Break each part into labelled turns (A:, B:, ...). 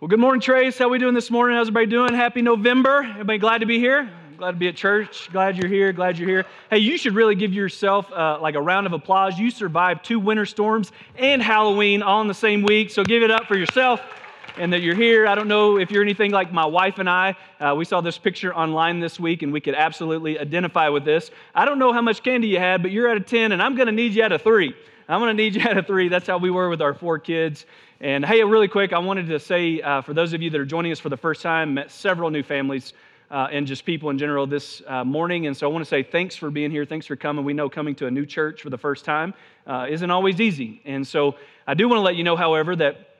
A: Well, good morning, Trace. How we doing this morning? How's everybody doing? Happy November. Everybody glad to be here? Glad to be at church. Glad you're here. Glad you're here. Hey, you should really give yourself uh, like a round of applause. You survived two winter storms and Halloween all in the same week, so give it up for yourself and that you're here. I don't know if you're anything like my wife and I. Uh, we saw this picture online this week, and we could absolutely identify with this. I don't know how much candy you had, but you're at a 10, and I'm going to need you at a 3. I'm going to need you at a 3. That's how we were with our four kids. And hey, really quick, I wanted to say uh, for those of you that are joining us for the first time, met several new families uh, and just people in general this uh, morning. And so I want to say thanks for being here. Thanks for coming. We know coming to a new church for the first time uh, isn't always easy. And so I do want to let you know, however, that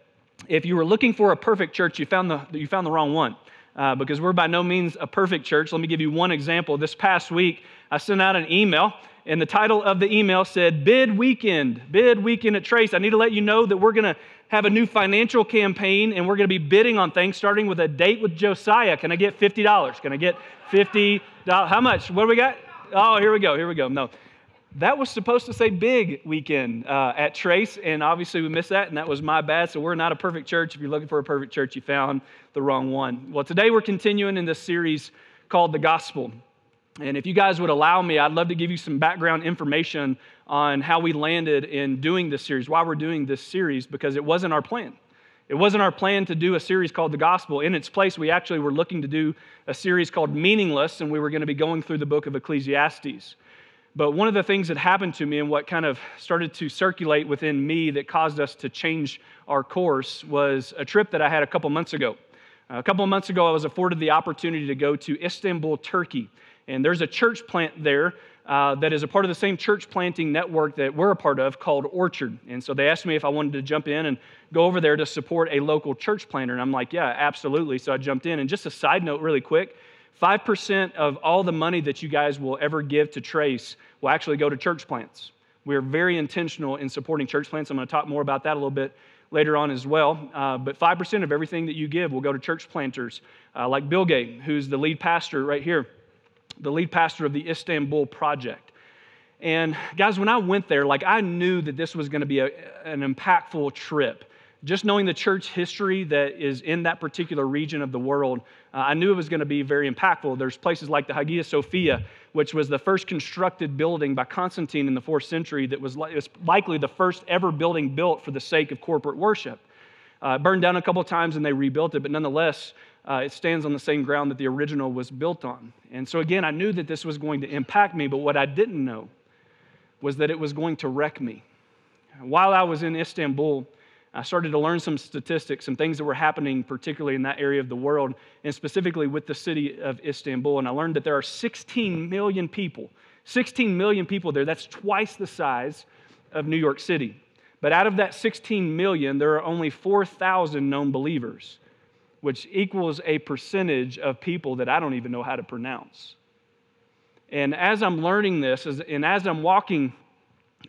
A: if you were looking for a perfect church, you found the, you found the wrong one. Uh, because we're by no means a perfect church. Let me give you one example. This past week, I sent out an email and the title of the email said bid weekend bid weekend at trace i need to let you know that we're going to have a new financial campaign and we're going to be bidding on things starting with a date with Josiah. Can I get $50? Can I get $50? How much? What do we got? Oh, here we go. Here we go. No. That was supposed to say big weekend uh, at Trace, and obviously we missed that, and that was my bad. So we're not a perfect church. If you're looking for a perfect church, you found the wrong one. Well, today we're continuing in this series called The Gospel. And if you guys would allow me, I'd love to give you some background information on how we landed in doing this series, why we're doing this series, because it wasn't our plan. It wasn't our plan to do a series called The Gospel. In its place, we actually were looking to do a series called Meaningless, and we were going to be going through the book of Ecclesiastes. But one of the things that happened to me and what kind of started to circulate within me that caused us to change our course was a trip that I had a couple months ago. A couple months ago, I was afforded the opportunity to go to Istanbul, Turkey. And there's a church plant there uh, that is a part of the same church planting network that we're a part of called Orchard. And so they asked me if I wanted to jump in and go over there to support a local church planter. And I'm like, yeah, absolutely. So I jumped in. And just a side note, really quick 5% of all the money that you guys will ever give to Trace will actually go to church plants. We're very intentional in supporting church plants. I'm going to talk more about that a little bit later on as well. Uh, but 5% of everything that you give will go to church planters, uh, like Bill Gay, who's the lead pastor right here the lead pastor of the Istanbul Project. And guys, when I went there, like I knew that this was going to be a, an impactful trip. Just knowing the church history that is in that particular region of the world, uh, I knew it was going to be very impactful. There's places like the Hagia Sophia, which was the first constructed building by Constantine in the fourth century, that was, li- was likely the first ever building built for the sake of corporate worship. Uh, burned down a couple times and they rebuilt it, but nonetheless, uh, it stands on the same ground that the original was built on. And so, again, I knew that this was going to impact me, but what I didn't know was that it was going to wreck me. While I was in Istanbul, I started to learn some statistics, some things that were happening, particularly in that area of the world, and specifically with the city of Istanbul. And I learned that there are 16 million people, 16 million people there. That's twice the size of New York City. But out of that 16 million, there are only 4,000 known believers which equals a percentage of people that I don't even know how to pronounce. And as I'm learning this, and as I'm walking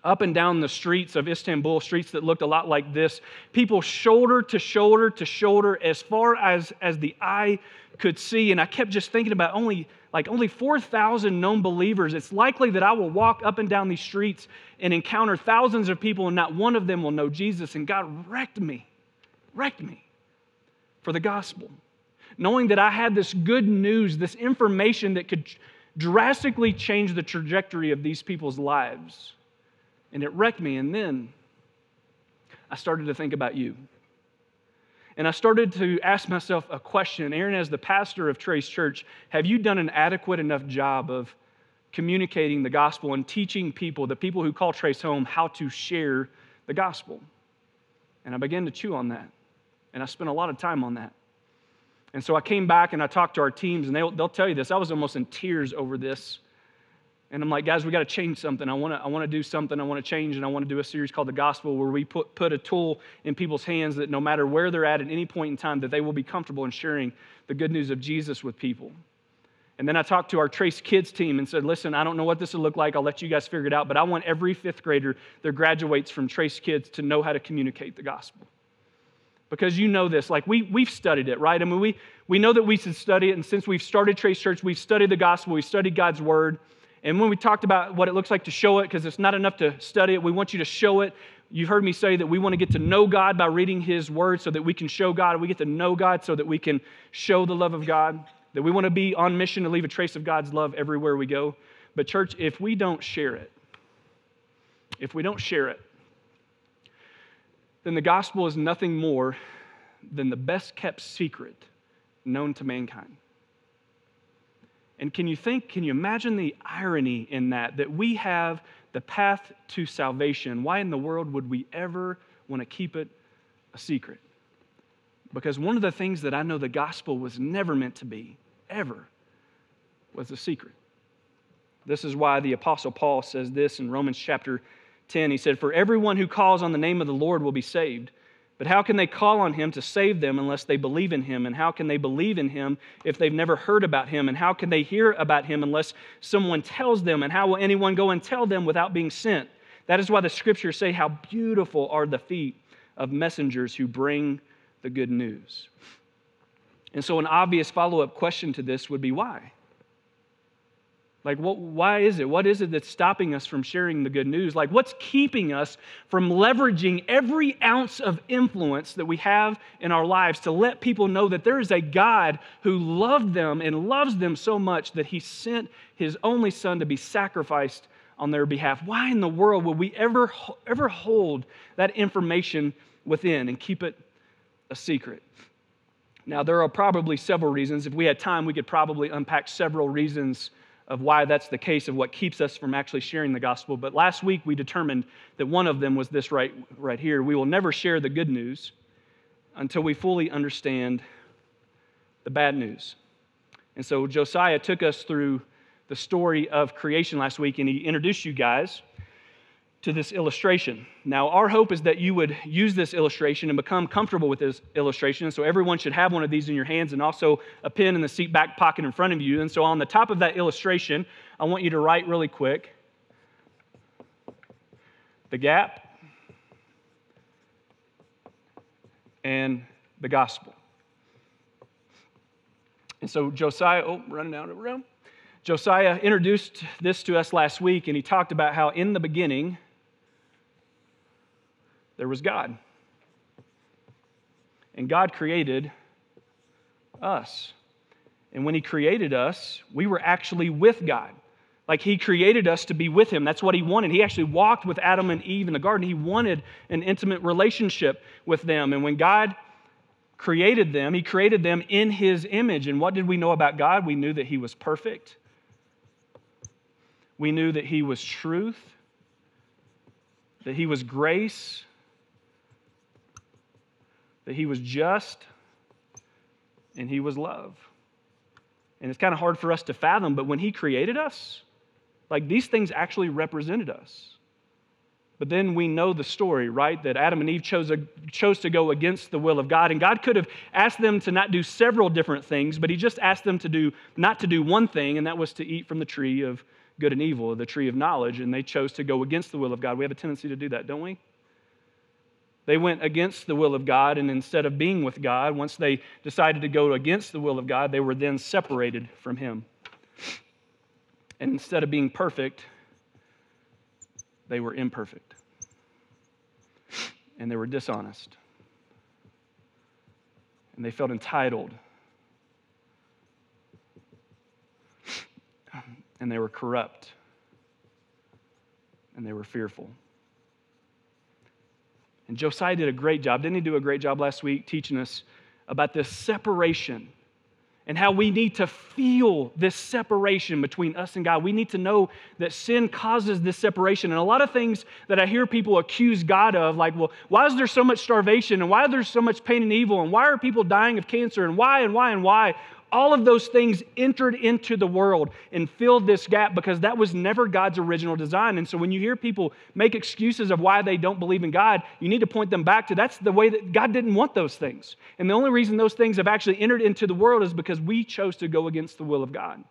A: up and down the streets of Istanbul, streets that looked a lot like this, people shoulder to shoulder to shoulder as far as, as the eye could see. And I kept just thinking about only like only 4,000 known believers. It's likely that I will walk up and down these streets and encounter thousands of people, and not one of them will know Jesus. And God wrecked me, wrecked me for the gospel. Knowing that I had this good news, this information that could drastically change the trajectory of these people's lives. And it wrecked me. And then I started to think about you. And I started to ask myself a question Aaron, as the pastor of Trace Church, have you done an adequate enough job of communicating the gospel and teaching people, the people who call Trace home, how to share the gospel? And I began to chew on that. And I spent a lot of time on that. And so I came back and I talked to our teams, and they'll, they'll tell you this. I was almost in tears over this. And I'm like, guys, we got to change something. I want to I wanna do something. I want to change, and I want to do a series called The Gospel where we put, put a tool in people's hands that no matter where they're at at any point in time, that they will be comfortable in sharing the good news of Jesus with people. And then I talked to our Trace Kids team and said, listen, I don't know what this will look like. I'll let you guys figure it out, but I want every fifth grader that graduates from Trace Kids to know how to communicate the gospel because you know this. Like we, we've studied it, right? I mean, we, we know that we should study it. And since we've started Trace Church, we've studied the gospel, we've studied God's word. And when we talked about what it looks like to show it, because it's not enough to study it, we want you to show it. You've heard me say that we want to get to know God by reading His Word so that we can show God. We get to know God so that we can show the love of God. That we want to be on mission to leave a trace of God's love everywhere we go. But, church, if we don't share it, if we don't share it, then the gospel is nothing more than the best kept secret known to mankind. And can you think, can you imagine the irony in that? That we have the path to salvation. Why in the world would we ever want to keep it a secret? Because one of the things that I know the gospel was never meant to be, ever, was a secret. This is why the Apostle Paul says this in Romans chapter 10. He said, For everyone who calls on the name of the Lord will be saved. But how can they call on him to save them unless they believe in him? And how can they believe in him if they've never heard about him? And how can they hear about him unless someone tells them? And how will anyone go and tell them without being sent? That is why the scriptures say, How beautiful are the feet of messengers who bring the good news. And so, an obvious follow up question to this would be why? Like, what, why is it? What is it that's stopping us from sharing the good news? Like, what's keeping us from leveraging every ounce of influence that we have in our lives to let people know that there is a God who loved them and loves them so much that he sent his only son to be sacrificed on their behalf? Why in the world would we ever, ever hold that information within and keep it a secret? Now, there are probably several reasons. If we had time, we could probably unpack several reasons of why that's the case of what keeps us from actually sharing the gospel. But last week we determined that one of them was this right, right here. We will never share the good news until we fully understand the bad news. And so Josiah took us through the story of creation last week, and he introduced you guys to this illustration. Now, our hope is that you would use this illustration and become comfortable with this illustration. So, everyone should have one of these in your hands and also a pen in the seat back pocket in front of you. And so, on the top of that illustration, I want you to write really quick the gap and the gospel. And so, Josiah, oh, running out of room. Josiah introduced this to us last week, and he talked about how in the beginning, there was God. And God created us. And when He created us, we were actually with God. Like He created us to be with Him. That's what He wanted. He actually walked with Adam and Eve in the garden. He wanted an intimate relationship with them. And when God created them, He created them in His image. And what did we know about God? We knew that He was perfect, we knew that He was truth, that He was grace, that he was just and he was love. And it's kind of hard for us to fathom, but when he created us, like these things actually represented us. But then we know the story, right? That Adam and Eve chose, a, chose to go against the will of God. And God could have asked them to not do several different things, but He just asked them to do not to do one thing, and that was to eat from the tree of good and evil, the tree of knowledge. And they chose to go against the will of God. We have a tendency to do that, don't we? They went against the will of God, and instead of being with God, once they decided to go against the will of God, they were then separated from Him. And instead of being perfect, they were imperfect. And they were dishonest. And they felt entitled. And they were corrupt. And they were fearful. And Josiah did a great job. Didn't he do a great job last week teaching us about this separation and how we need to feel this separation between us and God? We need to know that sin causes this separation. And a lot of things that I hear people accuse God of, like, well, why is there so much starvation? And why is there so much pain and evil? And why are people dying of cancer? And why and why and why? All of those things entered into the world and filled this gap because that was never God's original design. And so when you hear people make excuses of why they don't believe in God, you need to point them back to that's the way that God didn't want those things. And the only reason those things have actually entered into the world is because we chose to go against the will of God.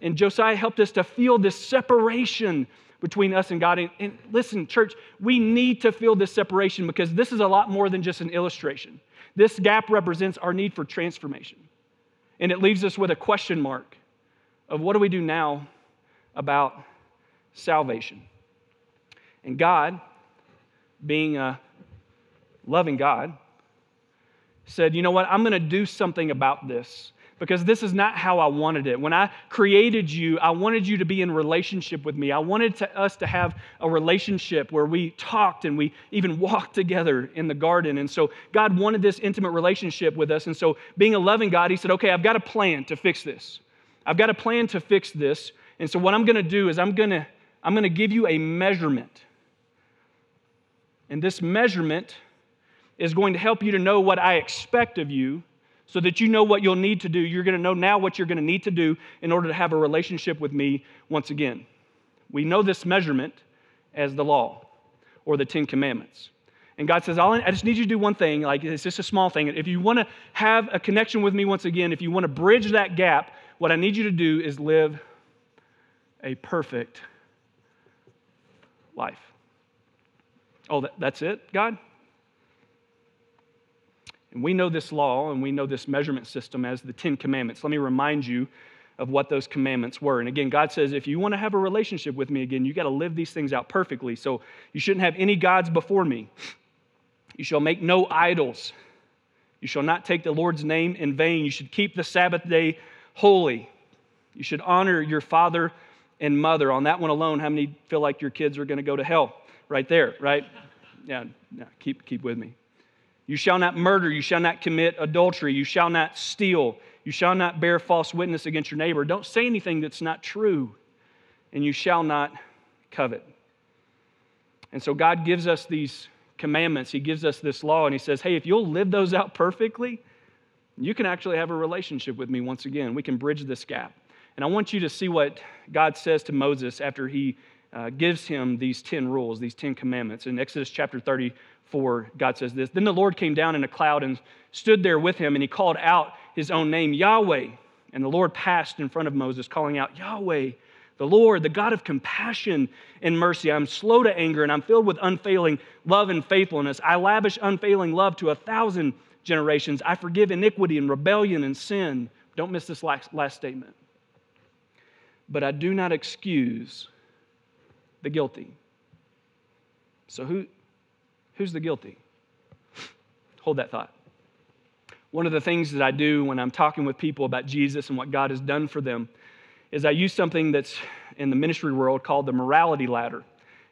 A: And Josiah helped us to feel this separation between us and God. And, and listen, church, we need to feel this separation because this is a lot more than just an illustration. This gap represents our need for transformation. And it leaves us with a question mark of what do we do now about salvation? And God being a loving God, said, you know what, I'm going to do something about this because this is not how I wanted it. When I created you, I wanted you to be in relationship with me. I wanted to, us to have a relationship where we talked and we even walked together in the garden. And so God wanted this intimate relationship with us. And so, being a loving God, He said, okay, I've got a plan to fix this. I've got a plan to fix this. And so, what I'm going to do is I'm going to I'm going to give you a measurement. And this measurement is going to help you to know what I expect of you so that you know what you'll need to do. You're going to know now what you're going to need to do in order to have a relationship with me once again. We know this measurement as the law or the Ten Commandments. And God says, I just need you to do one thing. Like, it's just a small thing. If you want to have a connection with me once again, if you want to bridge that gap, what I need you to do is live a perfect life. Oh, that, that's it, God? And we know this law and we know this measurement system as the Ten Commandments. Let me remind you of what those commandments were. And again, God says, if you want to have a relationship with me again, you got to live these things out perfectly. So you shouldn't have any gods before me. You shall make no idols. You shall not take the Lord's name in vain. You should keep the Sabbath day holy. You should honor your father and mother. On that one alone, how many feel like your kids are going to go to hell? Right there, right? Yeah, yeah keep, keep with me. You shall not murder. You shall not commit adultery. You shall not steal. You shall not bear false witness against your neighbor. Don't say anything that's not true. And you shall not covet. And so God gives us these commandments. He gives us this law, and He says, hey, if you'll live those out perfectly, you can actually have a relationship with me once again. We can bridge this gap. And I want you to see what God says to Moses after He uh, gives him these 10 rules, these 10 commandments. In Exodus chapter 34, God says this Then the Lord came down in a cloud and stood there with him, and he called out his own name, Yahweh. And the Lord passed in front of Moses, calling out, Yahweh, the Lord, the God of compassion and mercy. I'm slow to anger, and I'm filled with unfailing love and faithfulness. I lavish unfailing love to a thousand generations. I forgive iniquity and rebellion and sin. Don't miss this last, last statement. But I do not excuse the guilty. So, who, Who's the guilty? Hold that thought. One of the things that I do when I'm talking with people about Jesus and what God has done for them is I use something that's in the ministry world called the morality ladder.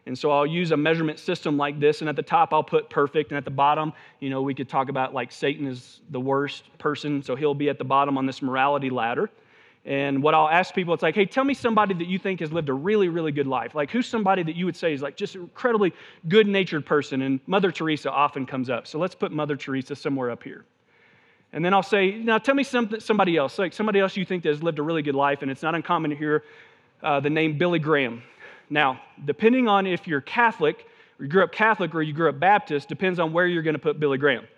A: And so I'll use a measurement system like this, and at the top I'll put perfect, and at the bottom, you know, we could talk about like Satan is the worst person, so he'll be at the bottom on this morality ladder. And what I'll ask people, it's like, hey, tell me somebody that you think has lived a really, really good life. Like, who's somebody that you would say is like just an incredibly good natured person? And Mother Teresa often comes up. So let's put Mother Teresa somewhere up here. And then I'll say, now tell me some, somebody else, like somebody else you think that has lived a really good life. And it's not uncommon to hear uh, the name Billy Graham. Now, depending on if you're Catholic, or you grew up Catholic, or you grew up Baptist, depends on where you're going to put Billy Graham.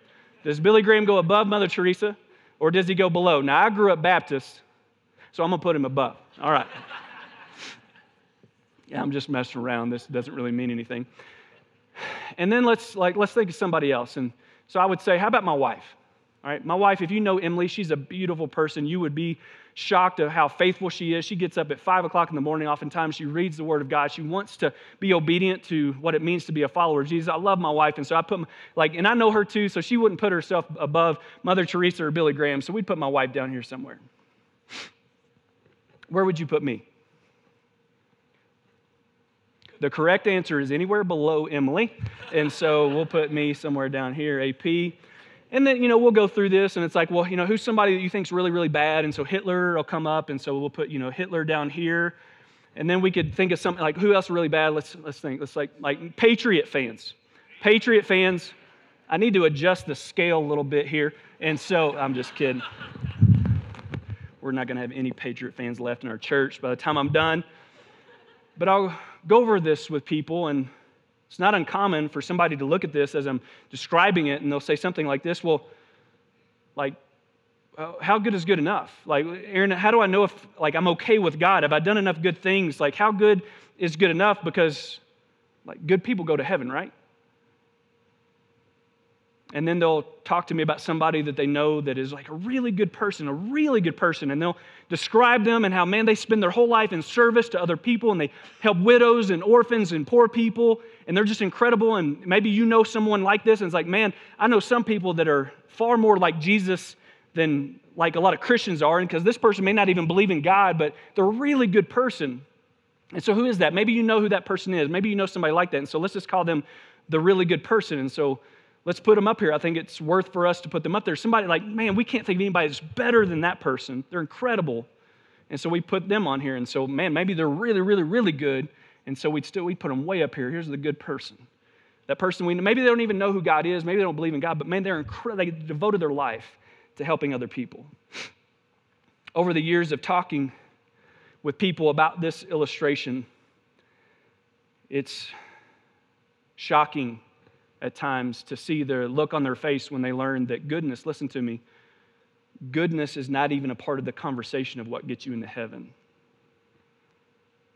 A: Does Billy Graham go above Mother Teresa, or does he go below? Now, I grew up Baptist. So I'm going to put him above. All right. Yeah, I'm just messing around. This doesn't really mean anything. And then let's like let's think of somebody else. And so I would say, how about my wife? All right, my wife, if you know Emily, she's a beautiful person. You would be shocked at how faithful she is. She gets up at five o'clock in the morning. Oftentimes, she reads the Word of God. She wants to be obedient to what it means to be a follower of Jesus. I love my wife, and so I put like, and I know her too. So she wouldn't put herself above Mother Teresa or Billy Graham. So we'd put my wife down here somewhere. Where would you put me? The correct answer is anywhere below Emily. And so we'll put me somewhere down here, AP. And then, you know, we'll go through this and it's like, well, you know, who's somebody that you think's really, really bad? And so Hitler will come up. And so we'll put, you know, Hitler down here. And then we could think of something like, who else really bad? Let's, let's think. Let's like, like Patriot fans. Patriot fans. I need to adjust the scale a little bit here. And so I'm just kidding we're not going to have any Patriot fans left in our church by the time I'm done. But I'll go over this with people, and it's not uncommon for somebody to look at this as I'm describing it, and they'll say something like this Well, like, uh, how good is good enough? Like, Aaron, how do I know if like I'm okay with God? Have I done enough good things? Like, how good is good enough? Because like good people go to heaven, right? And then they'll talk to me about somebody that they know that is like a really good person, a really good person, and they'll describe them and how, man, they spend their whole life in service to other people and they help widows and orphans and poor people. and they're just incredible. And maybe you know someone like this, and it's like, man, I know some people that are far more like Jesus than like a lot of Christians are, and because this person may not even believe in God, but they're a really good person. And so, who is that? Maybe you know who that person is. Maybe you know somebody like that. And so, let's just call them the really good person. And so, let's put them up here. I think it's worth for us to put them up there. Somebody like, man, we can't think of anybody that's better than that person. They're incredible. And so we put them on here. And so, man, maybe they're really, really, really good. And so we'd still we put them way up here. Here's the good person. That person we maybe they don't even know who God is, maybe they don't believe in God, but man, they're incredible. They devoted their life to helping other people. Over the years of talking with people about this illustration, it's shocking at times to see the look on their face when they learn that goodness, listen to me, goodness is not even a part of the conversation of what gets you into heaven.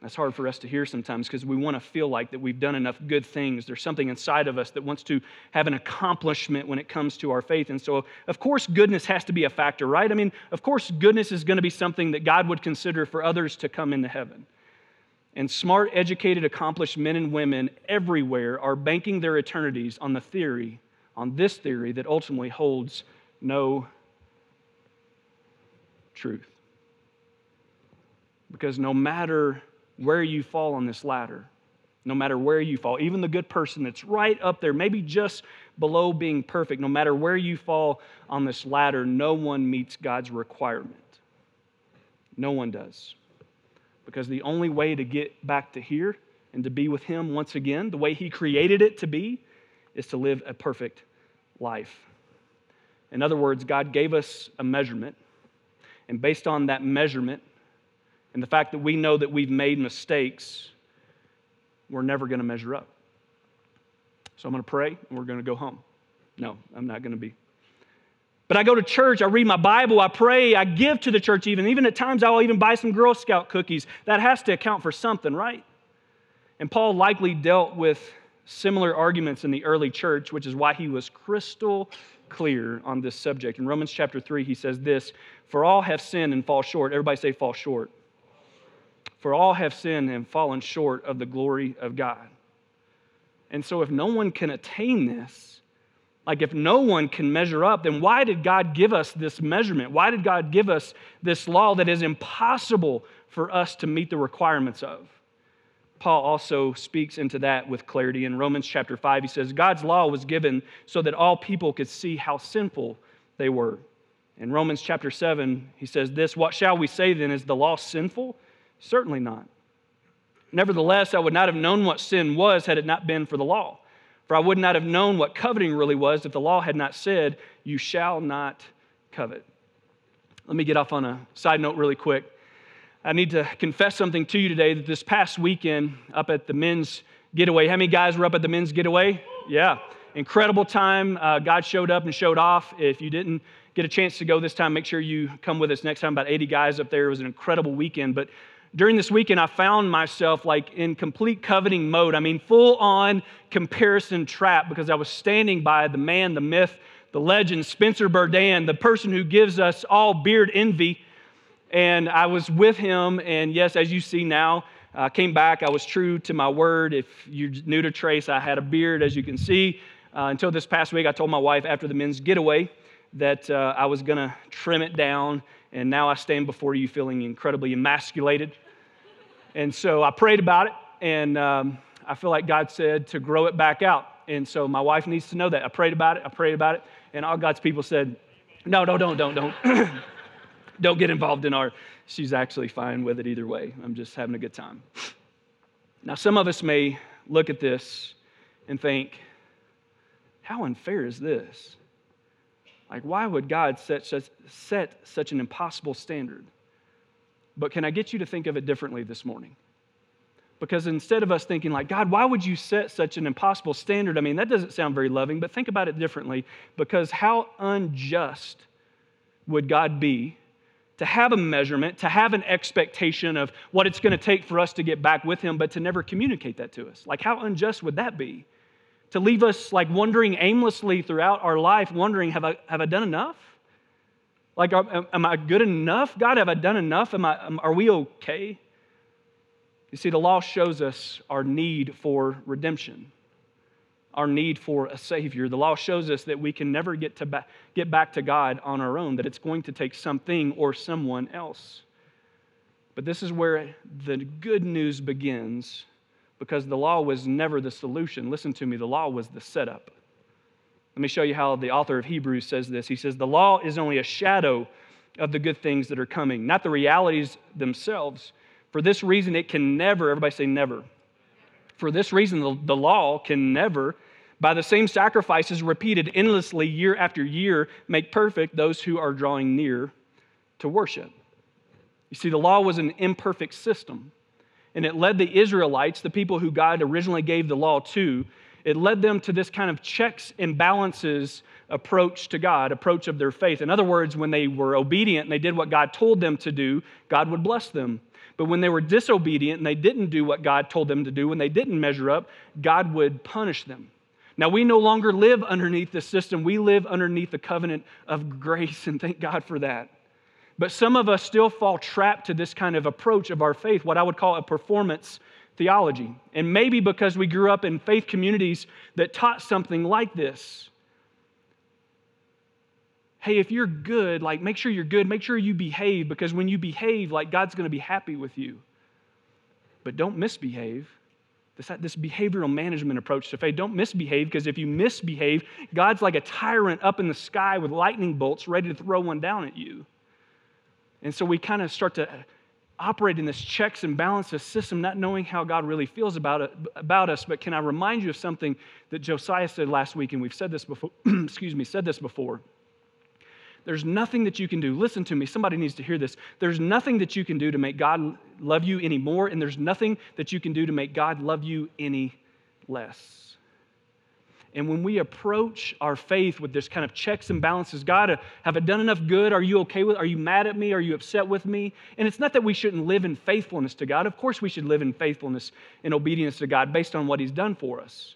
A: That's hard for us to hear sometimes because we want to feel like that we've done enough good things. There's something inside of us that wants to have an accomplishment when it comes to our faith. And so, of course, goodness has to be a factor, right? I mean, of course, goodness is going to be something that God would consider for others to come into heaven. And smart, educated, accomplished men and women everywhere are banking their eternities on the theory, on this theory that ultimately holds no truth. Because no matter where you fall on this ladder, no matter where you fall, even the good person that's right up there, maybe just below being perfect, no matter where you fall on this ladder, no one meets God's requirement. No one does. Because the only way to get back to here and to be with Him once again, the way He created it to be, is to live a perfect life. In other words, God gave us a measurement, and based on that measurement, and the fact that we know that we've made mistakes, we're never going to measure up. So I'm going to pray and we're going to go home. No, I'm not going to be. But I go to church, I read my Bible, I pray, I give to the church even. Even at times I'll even buy some Girl Scout cookies. That has to account for something, right? And Paul likely dealt with similar arguments in the early church, which is why he was crystal clear on this subject. In Romans chapter 3, he says this For all have sinned and fall short. Everybody say, fall short. For all have sinned and fallen short of the glory of God. And so, if no one can attain this, like if no one can measure up, then why did God give us this measurement? Why did God give us this law that is impossible for us to meet the requirements of? Paul also speaks into that with clarity. In Romans chapter 5, he says, God's law was given so that all people could see how sinful they were. In Romans chapter 7, he says this What shall we say then? Is the law sinful? Certainly not. Nevertheless, I would not have known what sin was had it not been for the law. For I would not have known what coveting really was if the law had not said, You shall not covet. Let me get off on a side note really quick. I need to confess something to you today that this past weekend up at the men's getaway, how many guys were up at the men's getaway? Yeah, incredible time. Uh, God showed up and showed off. If you didn't get a chance to go this time, make sure you come with us next time. About 80 guys up there. It was an incredible weekend. But during this weekend, I found myself like in complete coveting mode. I mean, full on comparison trap because I was standing by the man, the myth, the legend, Spencer Berdan, the person who gives us all beard envy. And I was with him, and yes, as you see now, I came back. I was true to my word. If you're new to Trace, I had a beard, as you can see. Uh, until this past week, I told my wife after the men's getaway that uh, I was going to trim it down, and now I stand before you feeling incredibly emasculated. And so I prayed about it, and um, I feel like God said to grow it back out. And so my wife needs to know that. I prayed about it, I prayed about it, and all God's people said, No, no, don't, don't, don't. don't get involved in our. She's actually fine with it either way. I'm just having a good time. Now, some of us may look at this and think, How unfair is this? Like, why would God set set such an impossible standard? But can I get you to think of it differently this morning? Because instead of us thinking, like, God, why would you set such an impossible standard? I mean, that doesn't sound very loving, but think about it differently. Because how unjust would God be to have a measurement, to have an expectation of what it's going to take for us to get back with Him, but to never communicate that to us? Like, how unjust would that be? To leave us like wandering aimlessly throughout our life, wondering, have I, have I done enough? Like, am I good enough? God, have I done enough? Am I, are we okay? You see, the law shows us our need for redemption. our need for a Savior. The law shows us that we can never get, to ba- get back to God on our own, that it's going to take something or someone else. But this is where the good news begins because the law was never the solution. Listen to me, the law was the setup. Let me show you how the author of Hebrews says this. He says, The law is only a shadow of the good things that are coming, not the realities themselves. For this reason, it can never, everybody say never. For this reason, the, the law can never, by the same sacrifices repeated endlessly year after year, make perfect those who are drawing near to worship. You see, the law was an imperfect system, and it led the Israelites, the people who God originally gave the law to, it led them to this kind of checks and balances approach to God, approach of their faith. In other words, when they were obedient and they did what God told them to do, God would bless them. But when they were disobedient and they didn't do what God told them to do, when they didn't measure up, God would punish them. Now, we no longer live underneath this system. We live underneath the covenant of grace, and thank God for that. But some of us still fall trapped to this kind of approach of our faith, what I would call a performance theology. And maybe because we grew up in faith communities that taught something like this hey, if you're good, like make sure you're good, make sure you behave, because when you behave, like God's going to be happy with you. But don't misbehave. This, this behavioral management approach to faith. Don't misbehave, because if you misbehave, God's like a tyrant up in the sky with lightning bolts ready to throw one down at you. And so we kind of start to operate in this checks and balances system, not knowing how God really feels about, it, about us. But can I remind you of something that Josiah said last week, and we've said this before, excuse me, said this before. There's nothing that you can do. Listen to me, somebody needs to hear this. There's nothing that you can do to make God love you any more, and there's nothing that you can do to make God love you any less. And when we approach our faith with this kind of checks and balances, God, uh, have I done enough good? Are you okay with? Are you mad at me? Are you upset with me? And it's not that we shouldn't live in faithfulness to God. Of course, we should live in faithfulness and obedience to God based on what He's done for us.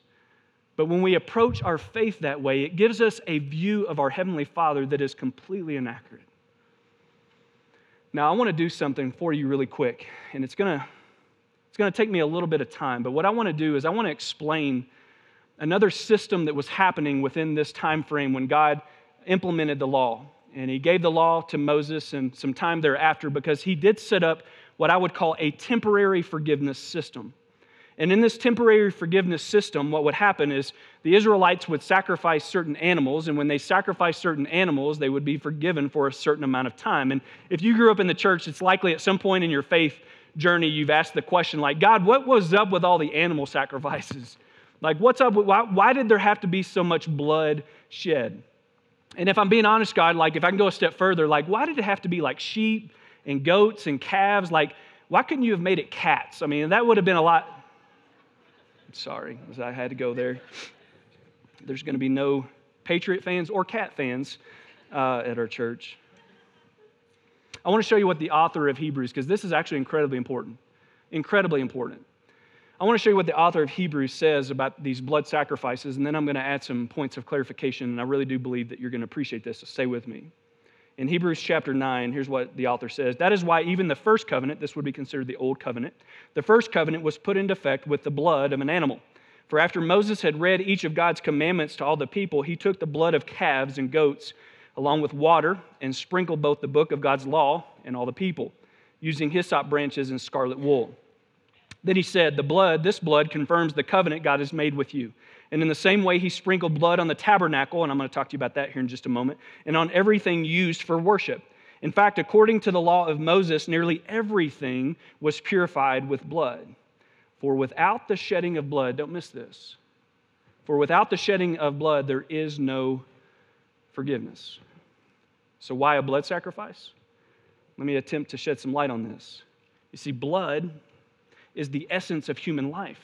A: But when we approach our faith that way, it gives us a view of our Heavenly Father that is completely inaccurate. Now, I want to do something for you really quick, and it's going to it's going to take me a little bit of time, but what I want to do is I want to explain another system that was happening within this time frame when God implemented the law. And he gave the law to Moses and some time thereafter because he did set up what I would call a temporary forgiveness system. And in this temporary forgiveness system, what would happen is the Israelites would sacrifice certain animals, and when they sacrificed certain animals, they would be forgiven for a certain amount of time. And if you grew up in the church, it's likely at some point in your faith journey you've asked the question, like, God, what was up with all the animal sacrifices? Like, what's up? Why, why did there have to be so much blood shed? And if I'm being honest, God, like, if I can go a step further, like, why did it have to be like sheep and goats and calves? Like, why couldn't you have made it cats? I mean, that would have been a lot Sorry, I had to go there. There's going to be no Patriot fans or cat fans uh, at our church. I want to show you what the author of Hebrews, because this is actually incredibly important. Incredibly important. I want to show you what the author of Hebrews says about these blood sacrifices, and then I'm going to add some points of clarification, and I really do believe that you're going to appreciate this, so stay with me. In Hebrews chapter 9, here's what the author says That is why even the first covenant, this would be considered the old covenant, the first covenant was put into effect with the blood of an animal. For after Moses had read each of God's commandments to all the people, he took the blood of calves and goats along with water and sprinkled both the book of God's law and all the people, using hyssop branches and scarlet wool. Then he said, The blood, this blood, confirms the covenant God has made with you. And in the same way, he sprinkled blood on the tabernacle, and I'm going to talk to you about that here in just a moment, and on everything used for worship. In fact, according to the law of Moses, nearly everything was purified with blood. For without the shedding of blood, don't miss this, for without the shedding of blood, there is no forgiveness. So, why a blood sacrifice? Let me attempt to shed some light on this. You see, blood is the essence of human life.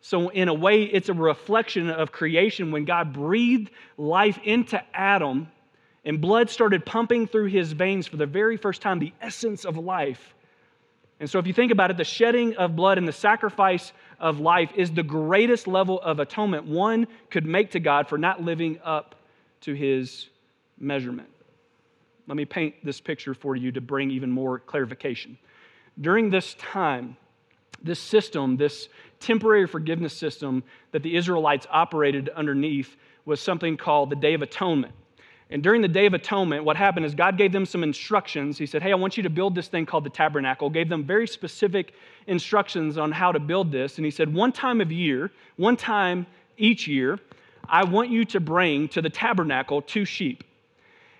A: So, in a way, it's a reflection of creation. When God breathed life into Adam and blood started pumping through his veins for the very first time, the essence of life. And so, if you think about it, the shedding of blood and the sacrifice of life is the greatest level of atonement one could make to God for not living up to his measurement. Let me paint this picture for you to bring even more clarification. During this time, this system, this temporary forgiveness system that the Israelites operated underneath, was something called the Day of Atonement. And during the Day of Atonement, what happened is God gave them some instructions. He said, Hey, I want you to build this thing called the tabernacle. Gave them very specific instructions on how to build this. And He said, One time of year, one time each year, I want you to bring to the tabernacle two sheep.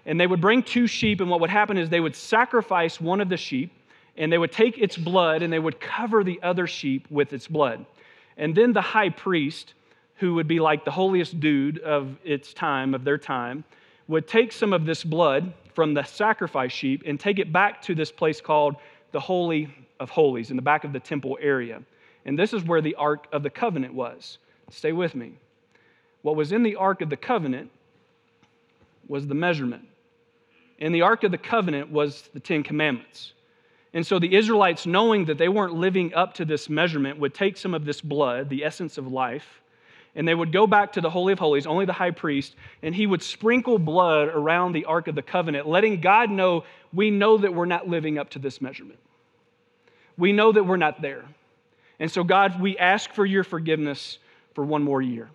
A: And they would bring two sheep, and what would happen is they would sacrifice one of the sheep, and they would take its blood and they would cover the other sheep with its blood. And then the high priest, who would be like the holiest dude of its time, of their time, would take some of this blood from the sacrifice sheep and take it back to this place called the Holy of Holies in the back of the temple area. And this is where the Ark of the Covenant was. Stay with me. What was in the Ark of the Covenant was the measurement. In the Ark of the Covenant was the Ten Commandments. And so the Israelites, knowing that they weren't living up to this measurement, would take some of this blood, the essence of life, and they would go back to the Holy of Holies, only the high priest, and he would sprinkle blood around the Ark of the Covenant, letting God know we know that we're not living up to this measurement. We know that we're not there. And so, God, we ask for your forgiveness for one more year.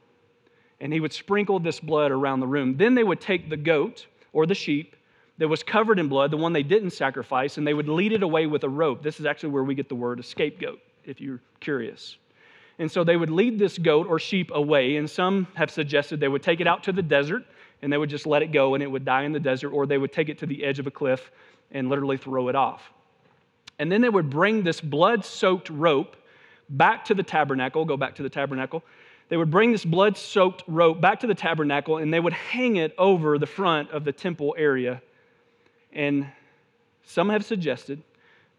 A: And he would sprinkle this blood around the room. Then they would take the goat or the sheep that was covered in blood, the one they didn't sacrifice, and they would lead it away with a rope. This is actually where we get the word scapegoat, if you're curious. And so they would lead this goat or sheep away, and some have suggested they would take it out to the desert and they would just let it go and it would die in the desert, or they would take it to the edge of a cliff and literally throw it off. And then they would bring this blood soaked rope back to the tabernacle, go back to the tabernacle. They would bring this blood soaked rope back to the tabernacle and they would hang it over the front of the temple area. And some have suggested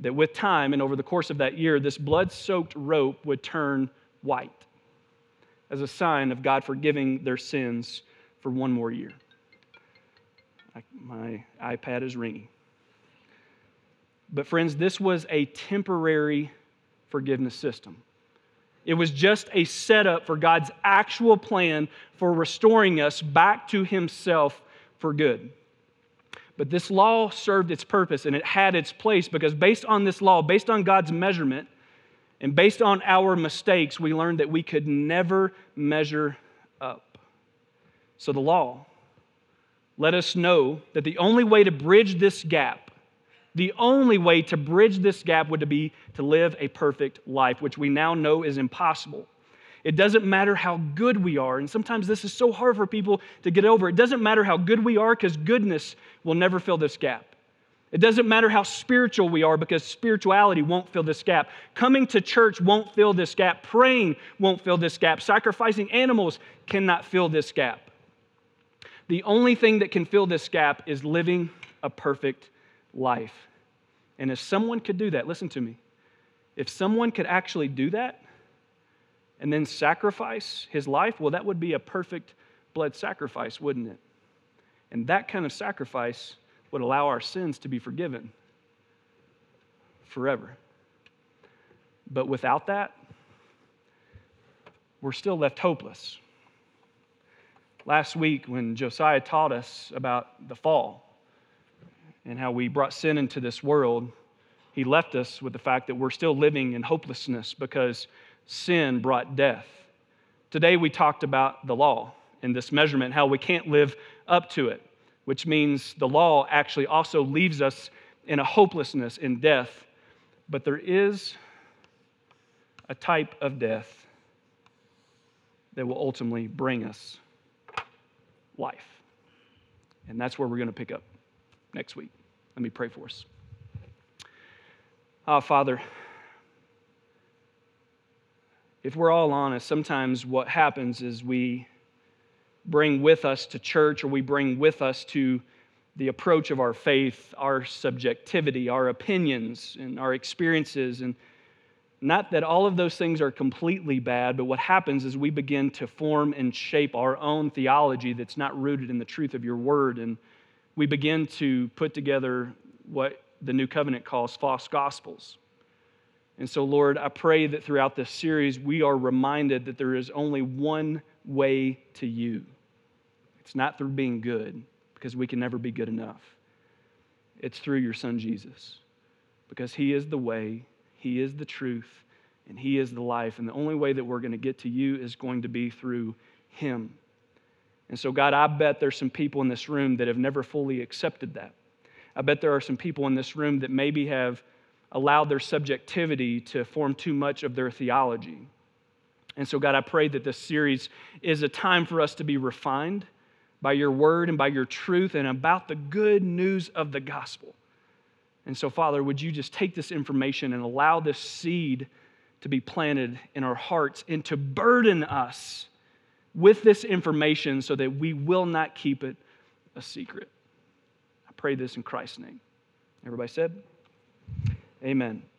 A: that with time and over the course of that year, this blood soaked rope would turn white as a sign of God forgiving their sins for one more year. I, my iPad is ringing. But, friends, this was a temporary forgiveness system. It was just a setup for God's actual plan for restoring us back to Himself for good. But this law served its purpose and it had its place because, based on this law, based on God's measurement, and based on our mistakes, we learned that we could never measure up. So the law let us know that the only way to bridge this gap, the only way to bridge this gap would be to live a perfect life, which we now know is impossible. It doesn't matter how good we are, and sometimes this is so hard for people to get over. It doesn't matter how good we are because goodness will never fill this gap. It doesn't matter how spiritual we are because spirituality won't fill this gap. Coming to church won't fill this gap. Praying won't fill this gap. Sacrificing animals cannot fill this gap. The only thing that can fill this gap is living a perfect life. And if someone could do that, listen to me. If someone could actually do that and then sacrifice his life, well, that would be a perfect blood sacrifice, wouldn't it? And that kind of sacrifice would allow our sins to be forgiven forever. But without that, we're still left hopeless. Last week, when Josiah taught us about the fall and how we brought sin into this world, he left us with the fact that we're still living in hopelessness because sin brought death. Today, we talked about the law and this measurement, how we can't live up to it which means the law actually also leaves us in a hopelessness in death. But there is a type of death that will ultimately bring us life. And that's where we're going to pick up next week. Let me pray for us. Ah, oh, Father, if we're all honest, sometimes what happens is we bring with us to church or we bring with us to the approach of our faith, our subjectivity, our opinions, and our experiences. And not that all of those things are completely bad, but what happens is we begin to form and shape our own theology that's not rooted in the truth of your word. And we begin to put together what the New Covenant calls false gospels. And so, Lord, I pray that throughout this series we are reminded that there is only one way to you. It's not through being good, because we can never be good enough. It's through your son Jesus, because he is the way, he is the truth, and He is the life. And the only way that we're going to get to you is going to be through Him. And so, God, I bet there's some people in this room that have never fully accepted that. I bet there are some people in this room that maybe have allowed their subjectivity to form too much of their theology. And so, God, I pray that this series is a time for us to be refined by your word and by your truth and about the good news of the gospel. And so, Father, would you just take this information and allow this seed to be planted in our hearts and to burden us with this information so that we will not keep it a secret. I pray this in Christ's name. Everybody said, Amen.